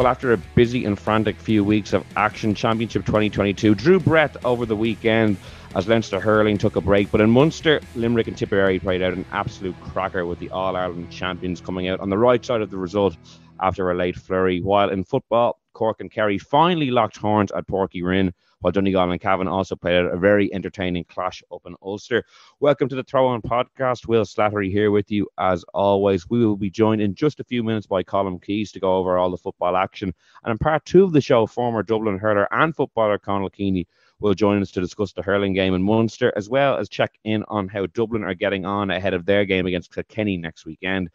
Well, after a busy and frantic few weeks of action, Championship 2022 drew breath over the weekend as Leinster hurling took a break. But in Munster, Limerick and Tipperary played out an absolute cracker with the All Ireland champions coming out on the right side of the result after a late flurry. While in football, Cork and Kerry finally locked horns at Uí Rinn while Donegal and Cavan also played a very entertaining clash up in Ulster. Welcome to the Throw In podcast. Will Slattery here with you as always. We will be joined in just a few minutes by Colm Keys to go over all the football action. And in part two of the show, former Dublin hurler and footballer Conal Keaney will join us to discuss the hurling game in Munster, as well as check in on how Dublin are getting on ahead of their game against Kilkenny next weekend.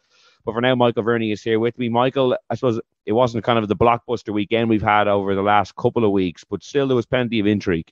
But for now, Michael Verney is here with me. Michael, I suppose it wasn't kind of the blockbuster weekend we've had over the last couple of weeks, but still there was plenty of intrigue.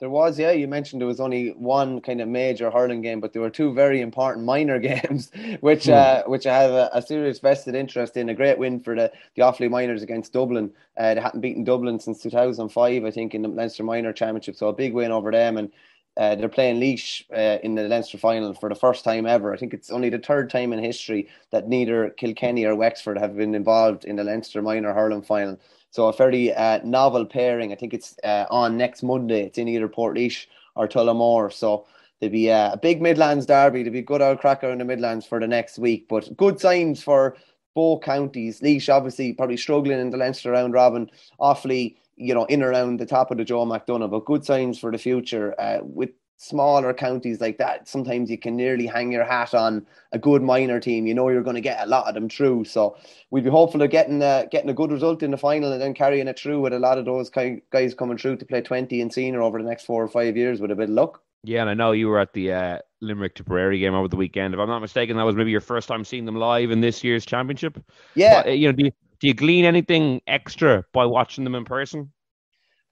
There was, yeah. You mentioned there was only one kind of major hurling game, but there were two very important minor games, which hmm. uh, which I have a, a, serious vested interest in. A great win for the the Offaly Minors against Dublin. Uh, they hadn't beaten Dublin since 2005, I think, in the Leinster Minor Championship. So a big win over them, and uh, they're playing Laois uh, in the Leinster final for the first time ever. I think it's only the third time in history that neither Kilkenny or Wexford have been involved in the Leinster minor hurling final. So a fairly uh, novel pairing. I think it's uh, on next Monday. It's in either Portlaoise or Tullamore. So there'll be uh, a big Midlands derby. There'll be a good old cracker in the Midlands for the next week. But good signs for both counties. Laois obviously probably struggling in the Leinster round robin. Offaly you know, in around the top of the Joe McDonagh, but good signs for the future. Uh, with smaller counties like that, sometimes you can nearly hang your hat on a good minor team. You know you're going to get a lot of them through. So we'd be hopeful of getting uh, getting a good result in the final and then carrying it through with a lot of those guys coming through to play 20 and senior over the next four or five years with a bit of luck. Yeah, and I know you were at the uh, Limerick Tipperary game over the weekend. If I'm not mistaken, that was maybe your first time seeing them live in this year's championship. Yeah, but, you know, do you, do you glean anything extra by watching them in person?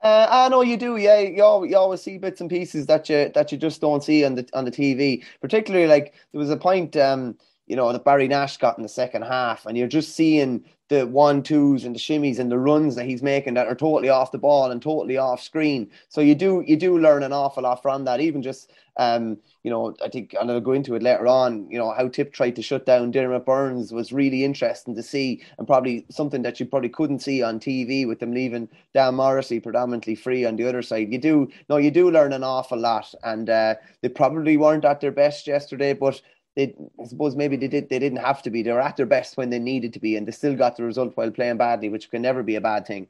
Uh, I know you do. Yeah, you always, you always see bits and pieces that you that you just don't see on the on the TV. Particularly, like there was a point, um, you know, that Barry Nash got in the second half, and you're just seeing the one twos and the shimmies and the runs that he's making that are totally off the ball and totally off screen. So you do you do learn an awful lot from that. Even just um, you know, I think and I'll go into it later on. You know how Tip tried to shut down Diarmaid Byrnes was really interesting to see, and probably something that you probably couldn't see on TV with them leaving Dan Morrissey predominantly free on the other side. You do no, you do learn an awful lot, and uh, they probably weren't at their best yesterday, but they I suppose maybe they did they didn't have to be. They were at their best when they needed to be, and they still got the result while playing badly, which can never be a bad thing.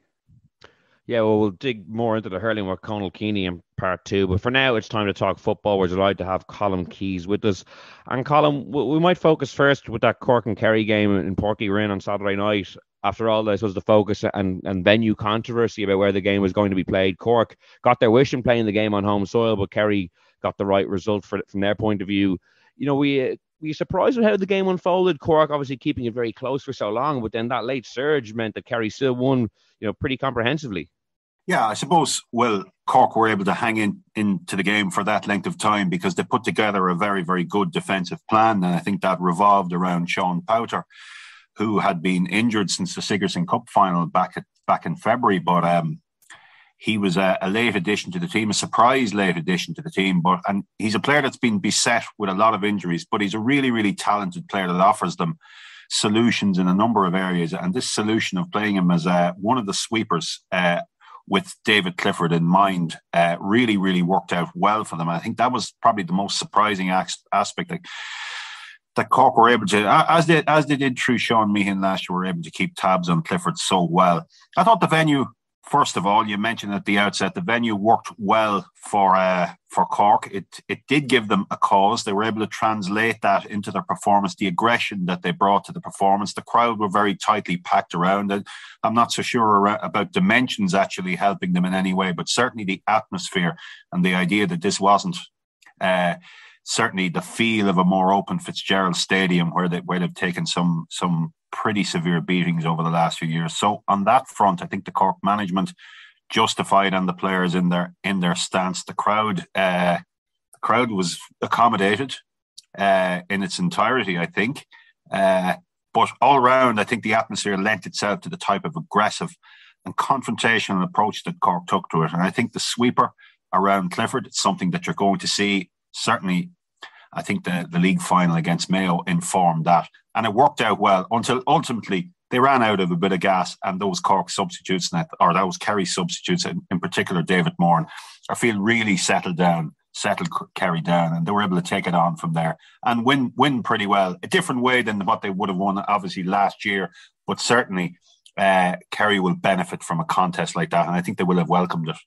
Yeah, well, we'll dig more into the hurling with Conal Keaney in part two. But for now, it's time to talk football. We're delighted to have Colm Keys with us. And Colm, we might focus first with that Cork and Kerry game in Uí Rinn on Saturday night. After all, this was the focus and, and venue controversy about where the game was going to be played. Cork got their wish in playing the game on home soil, but Kerry got the right result for, from their point of view you know, we we surprised with how the game unfolded. Cork obviously keeping it very close for so long, but then that late surge meant that Kerry still won, you know, pretty comprehensively. Yeah, I suppose. Well, Cork were able to hang in into the game for that length of time because they put together a very, very good defensive plan, and I think that revolved around Sean Powter, who had been injured since the Sigerson Cup final back at, back in February. But um, he was a, a, late addition to the team, a surprise late addition to the team. But and he's a player that's been beset with a lot of injuries, but he's a really, really talented player that offers them solutions in a number of areas. And this solution of playing him as uh, one of the sweepers uh, with David Clifford in mind uh, really, really worked out well for them. I think that was probably the most surprising aspect. Like, that Cork were able to, as they as they did through Sean Meehan last year, were able to keep tabs on Clifford so well. I thought the venue First of all, you mentioned at the outset the venue worked well for uh, for Cork. It it did give them a cause. They were able to translate that into their performance, the aggression that they brought to the performance. The crowd were very tightly packed around it. I'm not so sure about dimensions actually helping them in any way, but certainly the atmosphere and the idea that this wasn't. Uh, certainly the feel of a more open Fitzgerald Stadium where they where they've taken some some pretty severe beatings over the last few years. So on that front, I think the Cork management justified and the players in their in their stance. The crowd uh, the crowd was accommodated uh, in its entirety, I think. Uh, but all around, I think the atmosphere lent itself to the type of aggressive and confrontational approach that Cork took to it. And I think the sweeper around Clifford, it's something that you're going to see certainly I think the, the league final against Mayo informed that. And it worked out well until ultimately they ran out of a bit of gas and those Cork substitutes, or those Kerry substitutes, in, in particular David Moran, I feel really settled down, settled Kerry down, and they were able to take it on from there and win win pretty well. A different way than what they would have won, obviously, last year, but certainly uh, Kerry will benefit from a contest like that, and I think they will have welcomed it.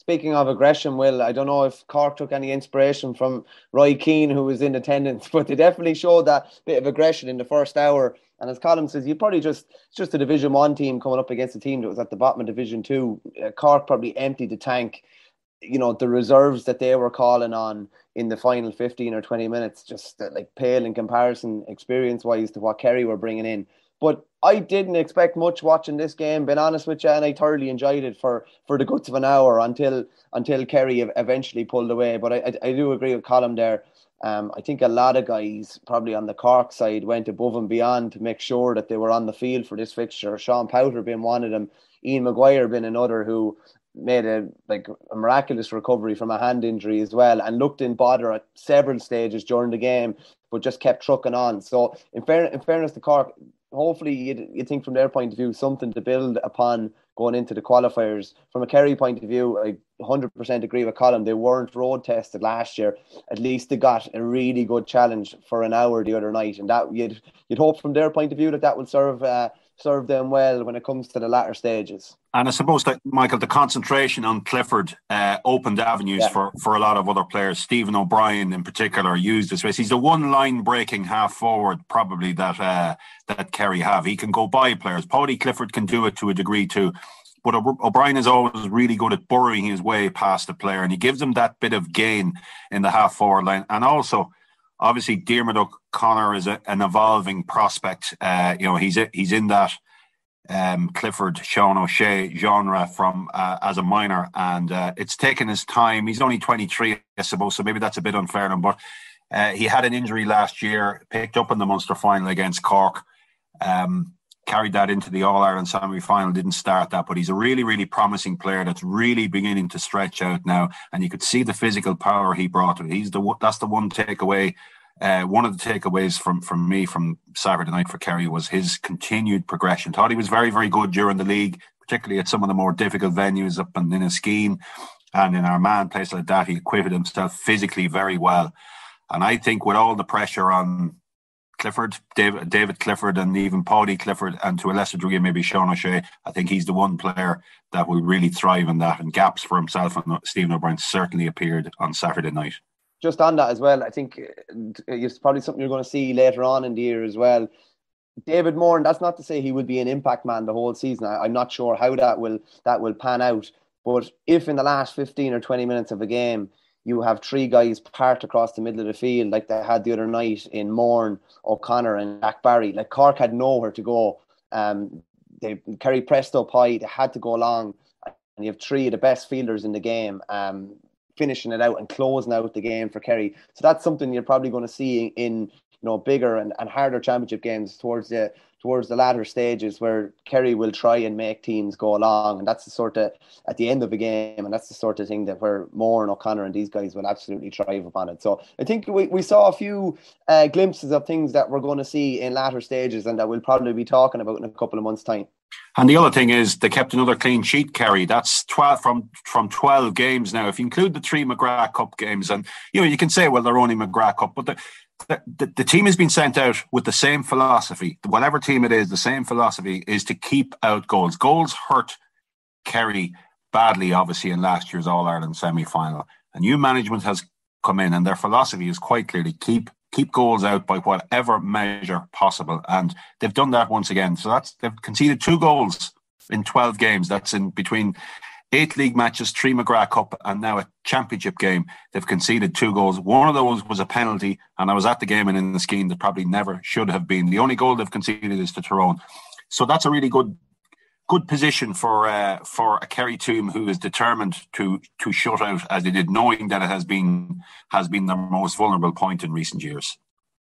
Speaking of aggression, Will, I don't know if Cork took any inspiration from Roy Keane, who was in attendance, but they definitely showed that bit of aggression in the first hour. And as Colin says, you probably just it's just a Division One team coming up against a team that was at the bottom of Division Two. Uh, Cork probably emptied the tank. You know the reserves that they were calling on in the final fifteen or twenty minutes, just uh, like pale in comparison, experience wise, to what Kerry were bringing in. But I didn't expect much watching this game. Being honest with you, and I thoroughly enjoyed it for for the guts of an hour until until Kerry eventually pulled away. But I I, I do agree with Colin there. Um, I think a lot of guys, probably on the Cork side, went above and beyond to make sure that they were on the field for this fixture. Sean Powter being one of them, Ian Maguire being another who made a like a miraculous recovery from a hand injury as well, and looked in bother at several stages during the game, but just kept trucking on. So in, fair, in fairness to Cork, hopefully you'd, you think from their point of view something to build upon going into the qualifiers. From a Kerry point of view, I 100% agree with Colin. They weren't road tested last year. At least they got a really good challenge for an hour the other night, and that you'd you'd hope from their point of view that that will serve uh, serve them well when it comes to the latter stages. And I suppose that Michael, the concentration on Clifford uh, opened avenues yeah. for, for a lot of other players. Stephen O'Brien, in particular, used this race. He's the one line breaking half forward, probably that uh, that Kerry have. He can go by players. Paudie Clifford can do it to a degree too. But O'Brien is always really good at burrowing his way past the player, and he gives him that bit of gain in the half forward line. And also, obviously Diarmuid O'Connor is a, an evolving prospect. Uh, you know, he's a, he's in that um, Clifford Sean O'Shea genre from uh, as a minor, and uh, it's taken his time. He's only 23, I suppose, so maybe that's a bit unfair to him. But uh, he had an injury last year, picked up in the Munster final against Cork. Um, carried that into the All Ireland semi final, didn't start that, but he's a really, really promising player that's really beginning to stretch out now. And you could see the physical power he brought. He's the that's the one takeaway. Uh, one of the takeaways from from me from Saturday night for Kerry was his continued progression. Thought he was very, very good during the league, particularly at some of the more difficult venues up in a scheme, and in Armagh, place like that. He acquitted himself physically very well. And I think with all the pressure on Clifford, David, David Clifford, and even Paudie Clifford, and to a lesser degree maybe Sean O'Shea. I think he's the one player that will really thrive in that. And gaps for himself and Stephen O'Brien certainly appeared on Saturday night. Just on that as well, I think uh, it's probably something you're going to see later on in the year as well. David Moran, and that's not to say he would be an impact man the whole season. I, am not sure how that will that will pan out. But if in the last 15 or 20 minutes of a game you have three guys parked across the middle of the field like they had the other night in Moran, O'Connor, and Jack Barry. Like Cork had nowhere to go. Um, they Kerry pressed up high. They had to go long, and you have three of the best fielders in the game. Um, finishing it out and closing out the game for Kerry. So that's something you're probably going to see in you know bigger and, and harder championship games towards the towards the latter stages where Kerry will try and make teams go along. And that's the sort of, at the end of the game, and that's the sort of thing that where Moran and O'Connor and these guys will absolutely thrive upon it. So I think we, we saw a few uh, glimpses of things that we're going to see in latter stages and that we'll probably be talking about in a couple of months' time. And the other thing is they kept another clean sheet Kerry. That's twelve from from twelve games now. If you include the three McGrath Cup games, and you know you can say, well, they're only McGrath Cup, but the, the, the team has been sent out with the same philosophy. Whatever team it is, the same philosophy is to keep out goals. Goals hurt Kerry badly, obviously, in last year's All Ireland semi final. A new management has come in, and their philosophy is quite clearly keep keep goals out by whatever measure possible, and they've done that once again. So that's they've conceded two goals in twelve games. That's in between eight league matches, three McGrath Cup, and now a championship game. They've conceded two goals. One of those was a penalty, and I was at the game and in the scheme that probably never should have been. The only goal they've conceded is to Tyrone. So that's a really good good position for uh, for a Kerry team who is determined to to shut out as they did, knowing that it has been has been their most vulnerable point in recent years.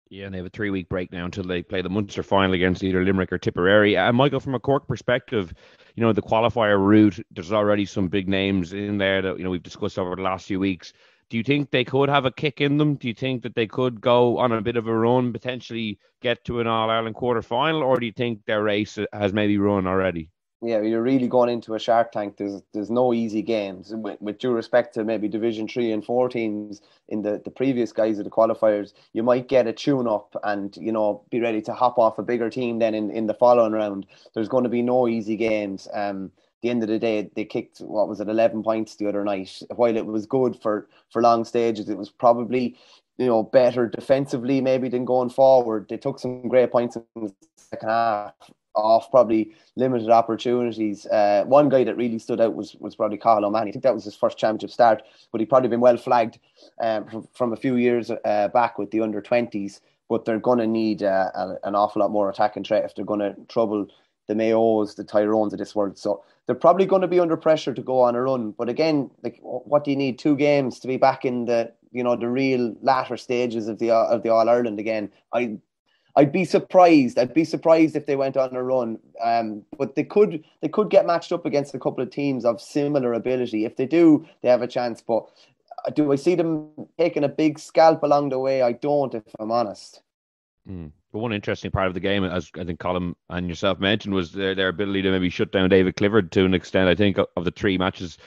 Yeah, and they have a three week break now until they play the Munster final against either Limerick or Tipperary. And uh, Michael, from a Cork perspective, you know the qualifier route. There's already some big names in there that you know we've discussed over the last few weeks. Do you think they could have a kick in them? Do you think that they could go on a bit of a run, potentially get to an All Ireland quarter final, or do you think their race has maybe run already? Yeah, you're really going into a shark tank. There's there's no easy games. With, with due respect to maybe Division Three and Four teams in the, the previous guys of the qualifiers, you might get a tune up and you know be ready to hop off a bigger team. Then in, in the following round, there's going to be no easy games. Um, the end of the day, they kicked what was it, eleven points the other night. While it was good for for long stages, it was probably you know better defensively maybe than going forward. They took some great points in the second half off probably limited opportunities. Uh, one guy that really stood out was was probably Cathal O'Mahony. I think that was his first championship start, but he'd probably been well flagged um, from, from a few years uh, back with the under twenties. But they're going to need uh, an awful lot more attacking threat if they're going to trouble the Mayos, the Tyrones of this world. So they're probably going to be under pressure to go on a run. But again, like what do you need? Two games to be back in the you know the real latter stages of the of the All Ireland again. I I'd be surprised. I'd be surprised if they went on a run. Um, but they could they could get matched up against a couple of teams of similar ability. If they do, they have a chance. But uh, do I see them taking a big scalp along the way? I don't, if I'm honest. Mm. But one interesting part of the game, as I think Colin and yourself mentioned, was their, their ability to maybe shut down David Clifford to an extent. I think of the three matches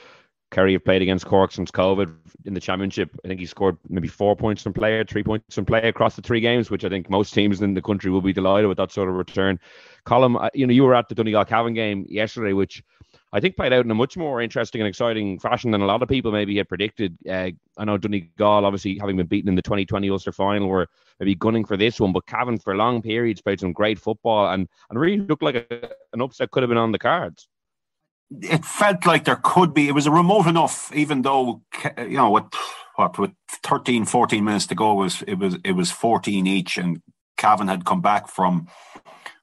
Kerry have played against Cork since COVID in the championship. I think he scored maybe four points from play, three points from play across the three games, which I think most teams in the country will be delighted with that sort of return. Colm, you know, you were at the Donegal Cavan game yesterday, which I think played out in a much more interesting and exciting fashion than a lot of people maybe had predicted. Uh, I know Donegal, obviously having been beaten in the 2020 Ulster final, were maybe gunning for this one, but Cavan for long periods played some great football and, and really looked like a, an upset could have been on the cards it felt like there could be. It was a remote enough, even though you know with what with 13, 14 minutes to go was it was it was fourteen each, and Cavan had come back from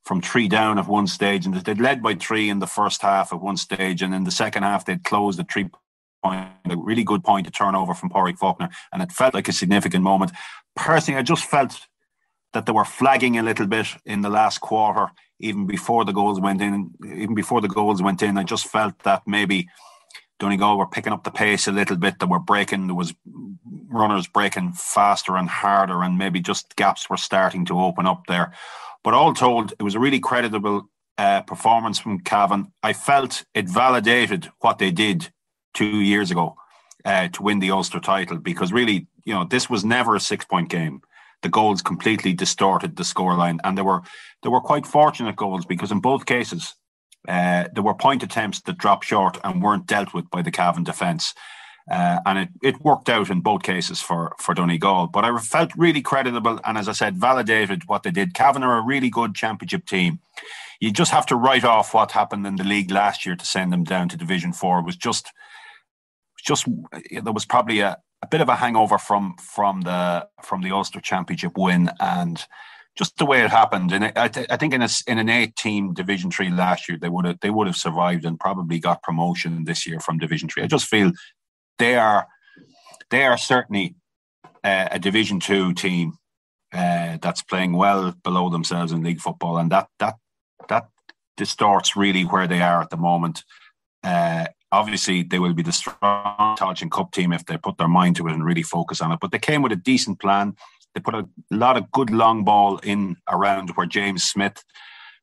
from three down at one stage, and they'd led by three in the first half at one stage, and in the second half they'd closed at three point, a really good point to turnover from Pádraig Faulkner, and it felt like a significant moment. Personally, I just felt that they were flagging a little bit in the last quarter even before the goals went in, even before the goals went in, I just felt that maybe Donegal were picking up the pace a little bit. That were breaking. There was runners breaking faster and harder, and maybe just gaps were starting to open up there. But all told, it was a really creditable uh, performance from Cavan. I felt it validated what they did two years ago uh, to win the Ulster title because really, you know, this was never a six point game the goals completely distorted the scoreline, and there were there were quite fortunate goals because in both cases uh, there were point attempts that dropped short and weren't dealt with by the Cavan defence. Uh, and it, it worked out in both cases for, for Donegal. But I felt really creditable and, as I said, validated what they did. Cavan are a really good championship team. You just have to write off what happened in the league last year to send them down to Division Four. It was just, just there was probably a, a bit of a hangover from from the from the Ulster Championship win and just the way it happened. And I, th- I think in a, in an eight team Division Three last year, they would have they would have survived and probably got promotion this year from Division Three. I just feel they are they are certainly uh, a Division Two team uh, that's playing well below themselves in league football, and that that that distorts really where they are at the moment. Uh, obviously they will be the strong Tailteann Cup team if they put their mind to it and really focus on it. But they came with a decent plan. They put a lot of good long ball in around where James Smith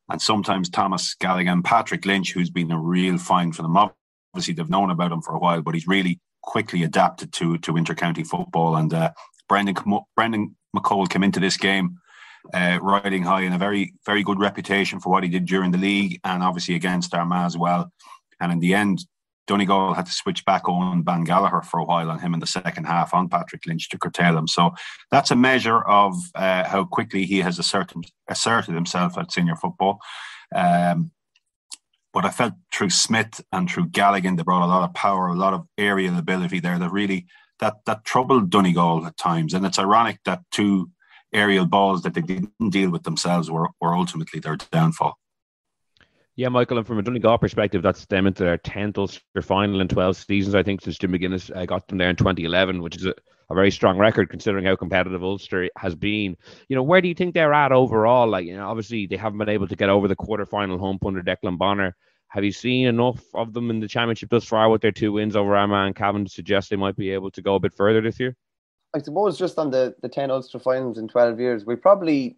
and sometimes Thomas Galligan, Patrick Lynch, who's been a real find for them. Obviously, they've known about him for a while, but he's really quickly adapted to to intercounty football. And uh, Brendan Brendan McCole came into this game uh, riding high and a very very good reputation for what he did during the league and obviously against Armagh as well. And in the end, Donegal had to switch back on Ban Gallagher for a while on him in the second half on Patrick Lynch to curtail him. So that's a measure of uh, how quickly he has asserted, asserted himself at senior football. Um, but I felt through Smith and through Galligan, they brought a lot of power, a lot of aerial ability there that really that that troubled Donegal at times. And it's ironic that two aerial balls that they didn't deal with themselves were, were ultimately their downfall. Yeah, Michael, and from a Donegal perspective, that's them into their 10th Ulster final in 12 seasons, I think, since Jim McGuinness uh, got them there in 2011, which is a, a, very strong record considering how competitive Ulster has been. You know, where do you think they're at overall? Like, you know, obviously they haven't been able to get over the quarterfinal hump under Declan Bonner. Have you seen enough of them in the championship thus far with their two wins over Armagh and Cavan to suggest they might be able to go a bit further this year? I suppose just on the, the 10 Ulster finals in 12 years, we probably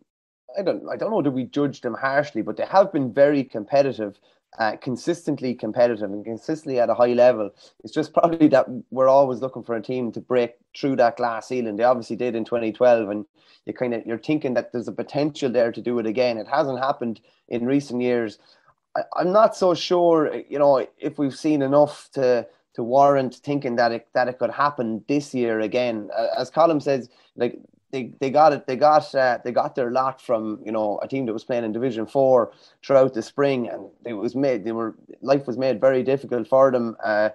I don't I don't know do we judge them harshly, but they have been very competitive, uh, consistently competitive and consistently at a high level. It's just probably that we're always looking for a team to break through that glass ceiling. They obviously did in 2012, and you kind of you're thinking that there's a potential there to do it again. It hasn't happened in recent years. I, I'm not so sure, you know, if we've seen enough to to warrant thinking that it that it could happen this year again. As Colm says, like they, they got it. They got uh, they got their lot from you know a team that was playing in Division Four throughout the spring, and it was made. They were life was made very difficult for them. Uh,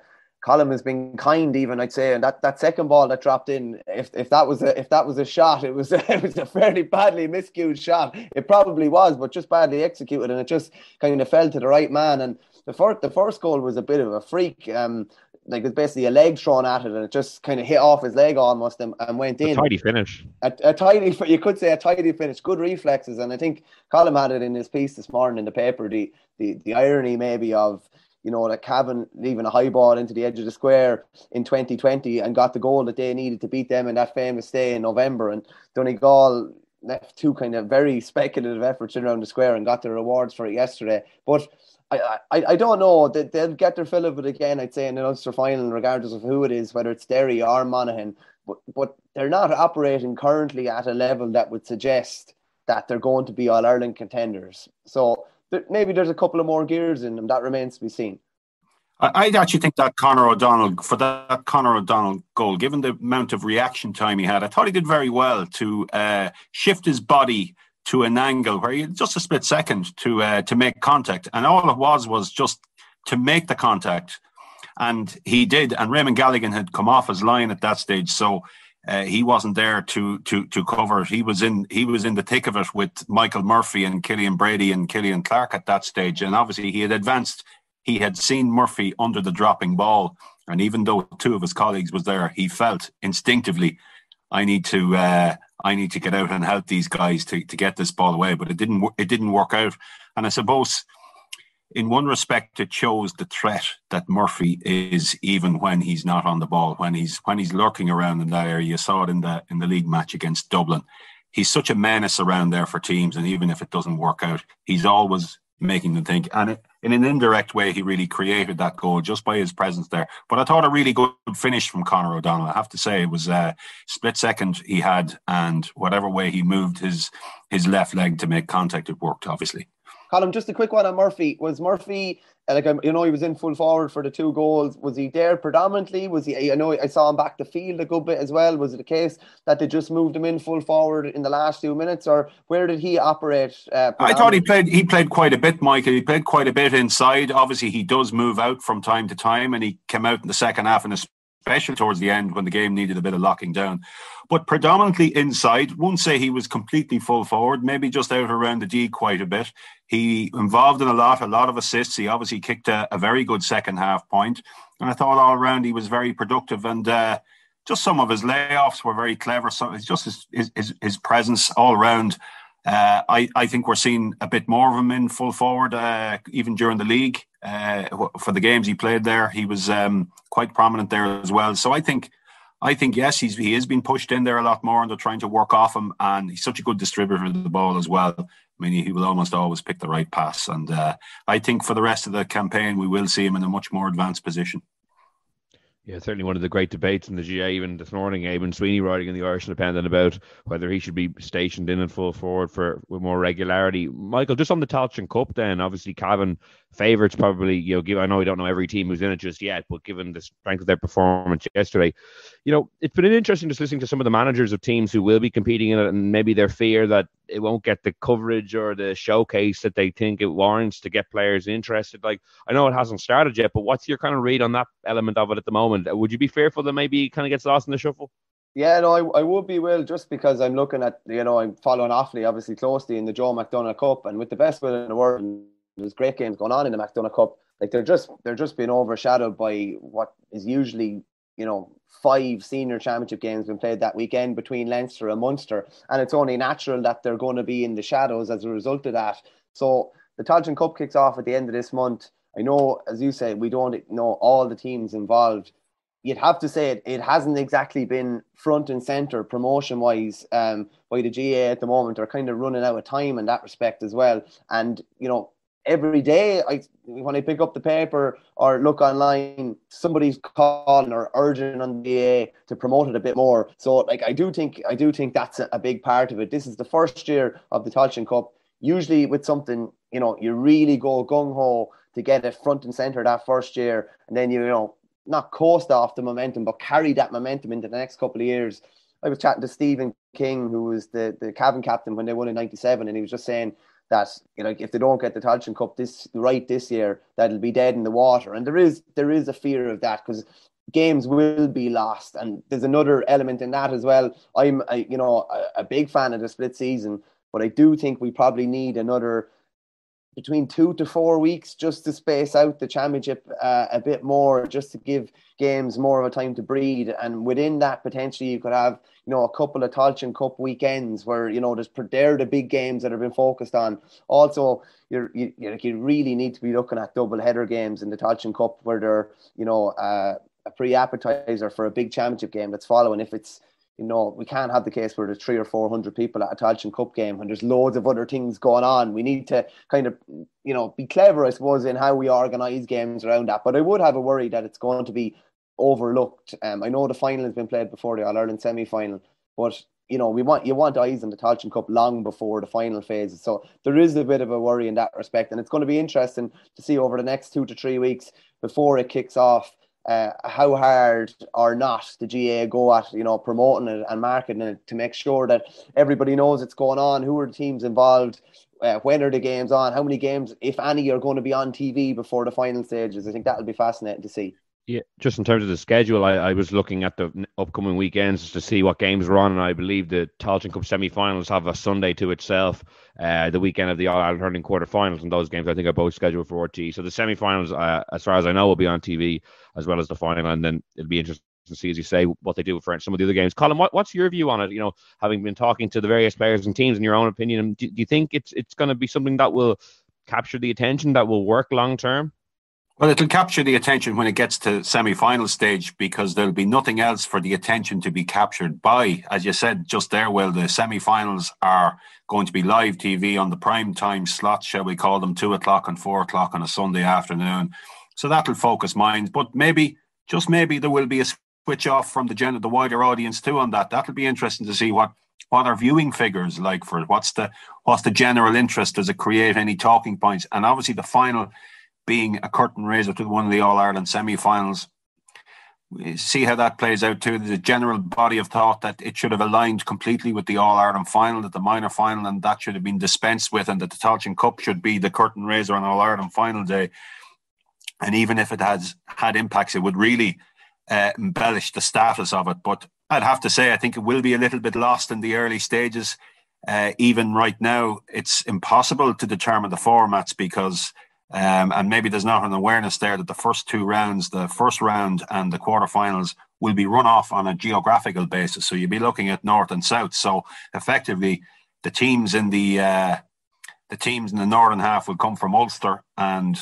Colm has been kind, even I'd say, and that, that second ball that dropped in, if, if that was a if that was a shot, it was it was a fairly badly miscued shot. It probably was, but just badly executed, and it just kind of fell to the right man. And the first the first goal was a bit of a freak. Um, like it's basically a leg thrown at it and it just kind of hit off his leg almost and, and went in. A tidy finish. A, a tidy, you could say a tidy finish. Good reflexes, and I think Colm had it in his piece this morning in the paper. The the, the irony maybe of you know that Cavan leaving a high ball into the edge of the square in 2020 and got the goal that they needed to beat them in that famous day in November, and Donegal left two kind of very speculative efforts around the square and got their rewards for it yesterday, but I, I, I don't know. that they'll get their fill of it again, I'd say, in an Ulster final, regardless of who it is, whether it's Derry or Monaghan. But, but they're not operating currently at a level that would suggest that they're going to be All Ireland contenders. So th- maybe there's a couple of more gears in them. That remains to be seen. I, I actually think that Conor O'Donnell, for that Conor O'Donnell goal, given the amount of reaction time he had, I thought he did very well to uh, shift his body to an angle where he just a split second to uh, to make contact, and all it was was just to make the contact, and he did. And Raymond Galligan had come off his line at that stage, so uh, he wasn't there to to to cover. He was in he was in the thick of it with Michael Murphy and Killian Brady and Killian Clark at that stage, and obviously he had advanced. He had seen Murphy under the dropping ball, and even though two of his colleagues was there, he felt instinctively, I need to. Uh, I need to get out and help these guys to, to get this ball away. But it didn't it didn't work out. And I suppose in one respect it shows the threat that Murphy is even when he's not on the ball, when he's when he's lurking around in that area. You saw it in the in the league match against Dublin. He's such a menace around there for teams, and even if it doesn't work out, he's always making them think. And in an indirect way, he really created that goal just by his presence there. But I thought a really good finish from Conor O'Donnell. I have to say, it was a split second he had, and whatever way he moved his his left leg to make contact, it worked. Obviously. Colm, just a quick one on Murphy. Was Murphy uh, like um, you know he was in full forward for the two goals? Was he there predominantly? Was he? I know I saw him back the field a good bit as well. Was it the case that they just moved him in full forward in the last few minutes, or where did he operate? Uh, I thought he played. He played quite a bit, Michael. He played quite a bit inside. Obviously, he does move out from time to time, and he came out in the second half in a special towards the end when the game needed a bit of locking down but predominantly inside. Won't say he was completely full forward, maybe just out around the D quite a bit. He involved in a lot, a lot of assists. He obviously kicked a, a very good second half point, and I thought all around he was very productive and. Uh, just some of his layoffs were very clever. So it's just his his, his presence all around. Uh, I, I think we're seeing a bit more of him in full forward, uh, even during the league. Uh, for the games he played there, he was um, quite prominent there as well. So I think I think yes, he's he is being pushed in there a lot more, and they're trying to work off him. And he's such a good distributor of the ball as well. I mean, he will almost always pick the right pass. And uh, I think for the rest of the campaign, we will see him in a much more advanced position. Yeah, certainly one of the great debates in the GAA even this morning. Eamon Sweeney writing in the Irish Independent about whether he should be stationed in and full forward for with more regularity. Michael, just on the Tailteann Cup, then obviously Cavan favourites probably. You know, give I know we don't know every team who's in it just yet, but given the strength of their performance yesterday, you know, it's been interesting just listening to some of the managers of teams who will be competing in it, and maybe their fear that it won't get the coverage or the showcase that they think it warrants to get players interested. Like, I know it hasn't started yet, but what's your kind of read on that element of it at the moment? Uh, would you be fearful that maybe kind of gets lost in the shuffle? Yeah, no, I, I would be will just because I'm looking at you know I'm following Offaly obviously closely in the Joe McDonagh Cup and with the best will in the world, there's great games going on in the McDonagh Cup. Like they're just they're just being overshadowed by what is usually you know, five senior championship games been played that weekend between Leinster and Munster, and it's only natural that they're going to be in the shadows as a result of that. So the Tailteann Cup kicks off at the end of this month. I know, as you say, we don't know all the teams involved. You'd have to say it, it hasn't exactly been front and center promotion wise um, by the GAA at the moment. They're kind of running out of time in that respect as well. And, you know, every day I when I pick up the paper or look online, somebody's calling or urging on the A to promote it a bit more. So like I do think I do think that's a, a big part of it. This is the first year of the Tailteann Cup. Usually with something, you know, you really go gung ho to get it front and center that first year, and then you, you know not coast off the momentum, but carry that momentum into the next couple of years. I was chatting to Stephen King, who was the the Cavan captain when they won in '97, and he was just saying that you know if they don't get the Tailteann Cup this right this year, that'll be dead in the water. And there is there is a fear of that because games will be lost, and there's another element in that as well. I'm a, you know a, a big fan of the split season, but I do think we probably need another between two to four weeks just to space out the championship uh, a bit more, just to give games more of a time to breed. And within that, potentially you could have, you know, a couple of Tailteann Cup weekends where you know there's they're the big games that have been focused on. Also, you're, you you you really need to be looking at double header games in the Tailteann Cup where they're you know uh, a pre appetizer for a big championship game that's following. If it's you know, we can't have the case where there's three or four hundred people at a Tailteann Cup game and there's loads of other things going on. We need to kind of, you know, be clever, I suppose, in how we organise games around that. But I would have a worry that it's going to be overlooked. Um, I know the final has been played before the All Ireland semi final, but you know, we want you want eyes on the Tailteann Cup long before the final phases. So there is a bit of a worry in that respect, and it's going to be interesting to see over the next two to three weeks before it kicks off uh, how hard or not the GAA go at you know promoting it and marketing it to make sure that everybody knows it's going on, who are the teams involved, uh, when are the games on, how many games, if any, are going to be on TV before the final stages. I think that'll be fascinating to see. Yeah, just in terms of the schedule, I, I was looking at the upcoming weekends to see what games were on, and I believe the Tailteann Cup semi-finals have a Sunday to itself, uh, the weekend of the All Ireland Hurling quarter-finals, and those games I think are both scheduled for RTÉ. So the semi-finals, uh, as far as I know, will be on TV as well as the final, and then it'll be interesting to see, as you say, what they do for some of the other games. Colin, what, what's your view on it? You know, having been talking to the various players and teams, in your own opinion, do, do you think it's it's going to be something that will capture the attention that will work long term? Well, it'll capture the attention when it gets to semi-final stage because there'll be nothing else for the attention to be captured by. As you said just there, well, the semi-finals are going to be live TV on the prime time slots, shall we call them, two o'clock and four o'clock on a Sunday afternoon. So that'll focus minds. But maybe, just maybe, there will be a switch off from the general, the wider audience too on that. That'll be interesting to see what what are viewing figures like for it. What's the what's the general interest? Does it create any talking points? And obviously, the final being a curtain raiser to one of the All Ireland semi finals. See how that plays out too. There's a general body of thought that it should have aligned completely with the All Ireland final, that the minor final, and that should have been dispensed with, and that the Tailteann Cup should be the curtain raiser on All Ireland final day. And even if it has had impacts, it would really uh, embellish the status of it. But I'd have to say, I think it will be a little bit lost in the early stages. Uh, even right now, it's impossible to determine the formats because um, and maybe there's not an awareness there that the first two rounds, the first round and the quarterfinals, will be run off on a geographical basis. So you'll be looking at north and south. So effectively, the teams in the uh, the teams in the northern half will come from Ulster and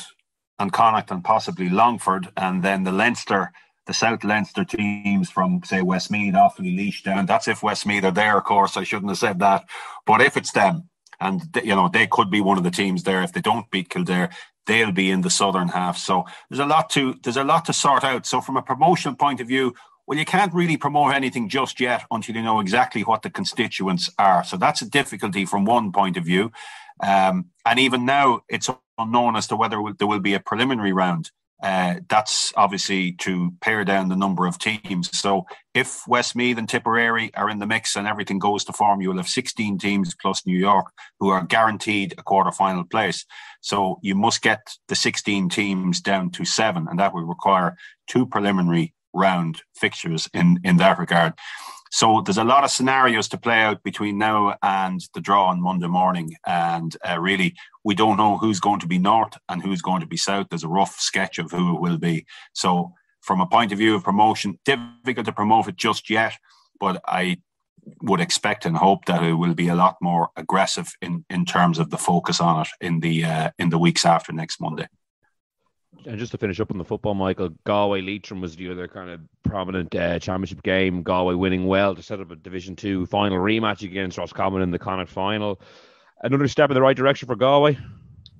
and Connacht and possibly Longford, and then the Leinster the South Leinster teams from say Westmeath, Offaly, Laois down. That's if Westmeath are there, of course. I shouldn't have said that, but if it's them, and you know they could be one of the teams there. If they don't beat Kildare, they'll be in the southern half. So there's a lot to there's a lot to sort out. So from a promotional point of view, well, you can't really promote anything just yet until you know exactly what the constituents are. So that's a difficulty from one point of view. Um, and even now, it's unknown as to whether there will be a preliminary round. Uh, that's obviously to pare down the number of teams. So if Westmeath and Tipperary are in the mix and everything goes to form, you will have 16 teams plus New York who are guaranteed a quarter final place. So you must get the 16 teams down to seven, and that will require two preliminary round fixtures in in that regard. So there's a lot of scenarios to play out between now and the draw on Monday morning, and uh, really we don't know who's going to be north and who's going to be south. There's a rough sketch of who it will be. So from a point of view of promotion, difficult to promote it just yet, but I would expect and hope that it will be a lot more aggressive in in terms of the focus on it in the uh, in the weeks after next Monday. And just to finish up on the football, Michael, Galway Leitrim was the other kind of prominent uh, championship game. Galway winning well to set up a Division Two final rematch against Roscommon in the Connacht final. Another step in the right direction for Galway.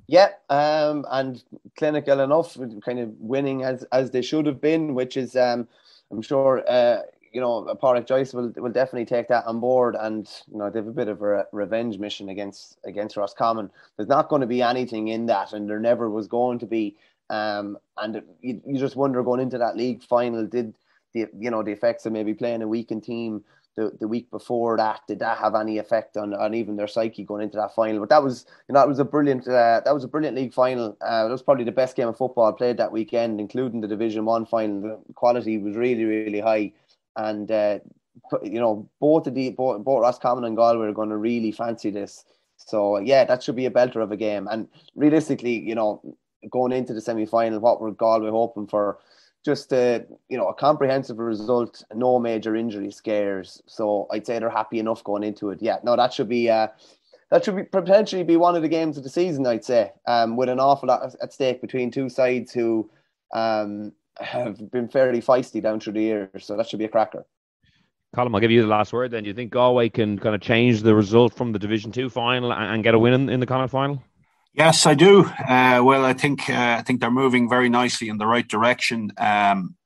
Yeah, um, and clinical enough, kind of winning as as they should have been, which is, um, I'm sure, uh, you know, Pádraic Joyce will will definitely take that on board, and you know, they have a bit of a revenge mission against against Roscommon. There's not going to be anything in that, and there never was going to be. Um, and you, you just wonder going into that league final, did the you know the effects of maybe playing a weakened team the, the week before that did that have any effect on, on even their psyche going into that final? But that was you know that was a brilliant uh, that was a brilliant league final. Uh, that was probably the best game of football played that weekend, including the Division One final. The quality was really really high, and uh, you know both of the both, both Roscommon and Galway are going to really fancy this. So yeah, that should be a belter of a game. And realistically, you know, going into the semi final, what were Galway hoping for? Just a you know a comprehensive result, no major injury scares. So I'd say they're happy enough going into it. Yeah, no, that should be uh, that should be potentially be one of the games of the season. I'd say, um, with an awful lot at stake between two sides who um, have been fairly feisty down through the years. So that should be a cracker. Colin, I'll give you the last word. Then, do you think Galway can kind of change the result from the Division Two final and, get a win in, in the Connacht final? Yes, I do. Uh, well, I think uh, I think they're moving very nicely in the right direction. Um,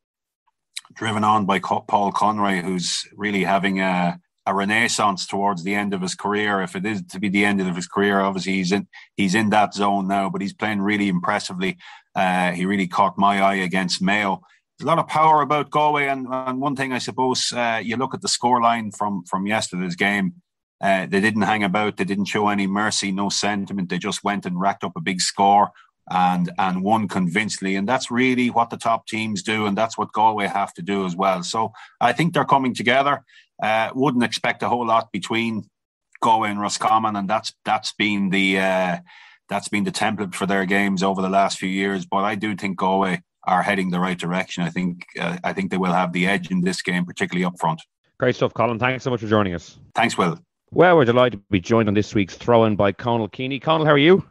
driven on by Paul Conroy, who's really having a, a renaissance towards the end of his career. If it is to be the end of his career, obviously he's in he's in that zone now. But he's playing really impressively. Uh, he really caught my eye against Mayo. There's a lot of power about Galway, and, and one thing I suppose uh, you look at the scoreline from from yesterday's game. Uh, they didn't hang about. They didn't show any mercy, no sentiment. They just went and racked up a big score and and won convincingly. And that's really what the top teams do, and that's what Galway have to do as well. So I think they're coming together. Uh, wouldn't expect a whole lot between Galway and Roscommon, and that's that's been the uh, that's been the template for their games over the last few years. But I do think Galway are heading the right direction. I think uh, I think they will have the edge in this game, particularly up front. Great stuff, Colin. Thanks so much for joining us. Thanks, Will. Well, we're delighted to be joined on this week's throw in by Conal Keaney. Conal, how are you?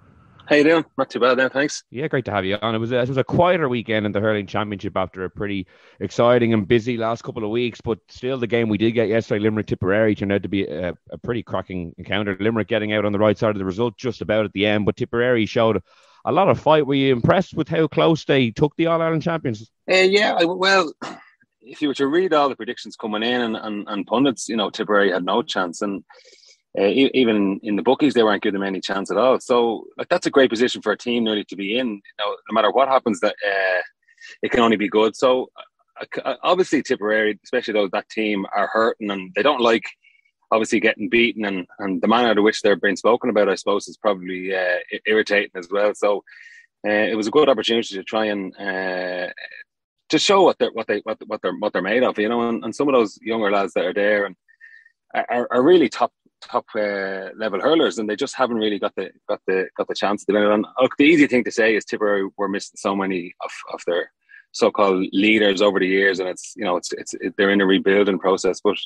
How you doing? Not too bad now, thanks. Yeah, great to have you on. It was a, it was a quieter weekend in the hurling championship after a pretty exciting and busy last couple of weeks, but still the game we did get yesterday, Limerick Tipperary, turned out to be a, a pretty cracking encounter. Limerick getting out on the right side of the result just about at the end, but Tipperary showed a lot of fight. Were you impressed with how close they took the All Ireland champions? Uh, yeah, I, well, if you were to read all the predictions coming in and, and, and pundits, you know, Tipperary had no chance. And uh, even in the bookies, they weren't giving them any chance at all. So like, that's a great position for a team really to be in. You know, no matter what happens, that uh, it can only be good. So uh, obviously, Tipperary, especially those that team, are hurting and they don't like obviously getting beaten and, and the manner in which they're being spoken about, I suppose, is probably uh, irritating as well. So uh, it was a good opportunity to try and uh, to show what they're what they what, what they're what they're made of, you know, and, and some of those younger lads that are there and are, are really top top uh, level hurlers, and they just haven't really got the got the got the chance to do it. And look, the easy thing to say is Tipperary were missing so many of, of their so-called leaders over the years, and it's you know it's it's it, they're in a rebuilding process, but.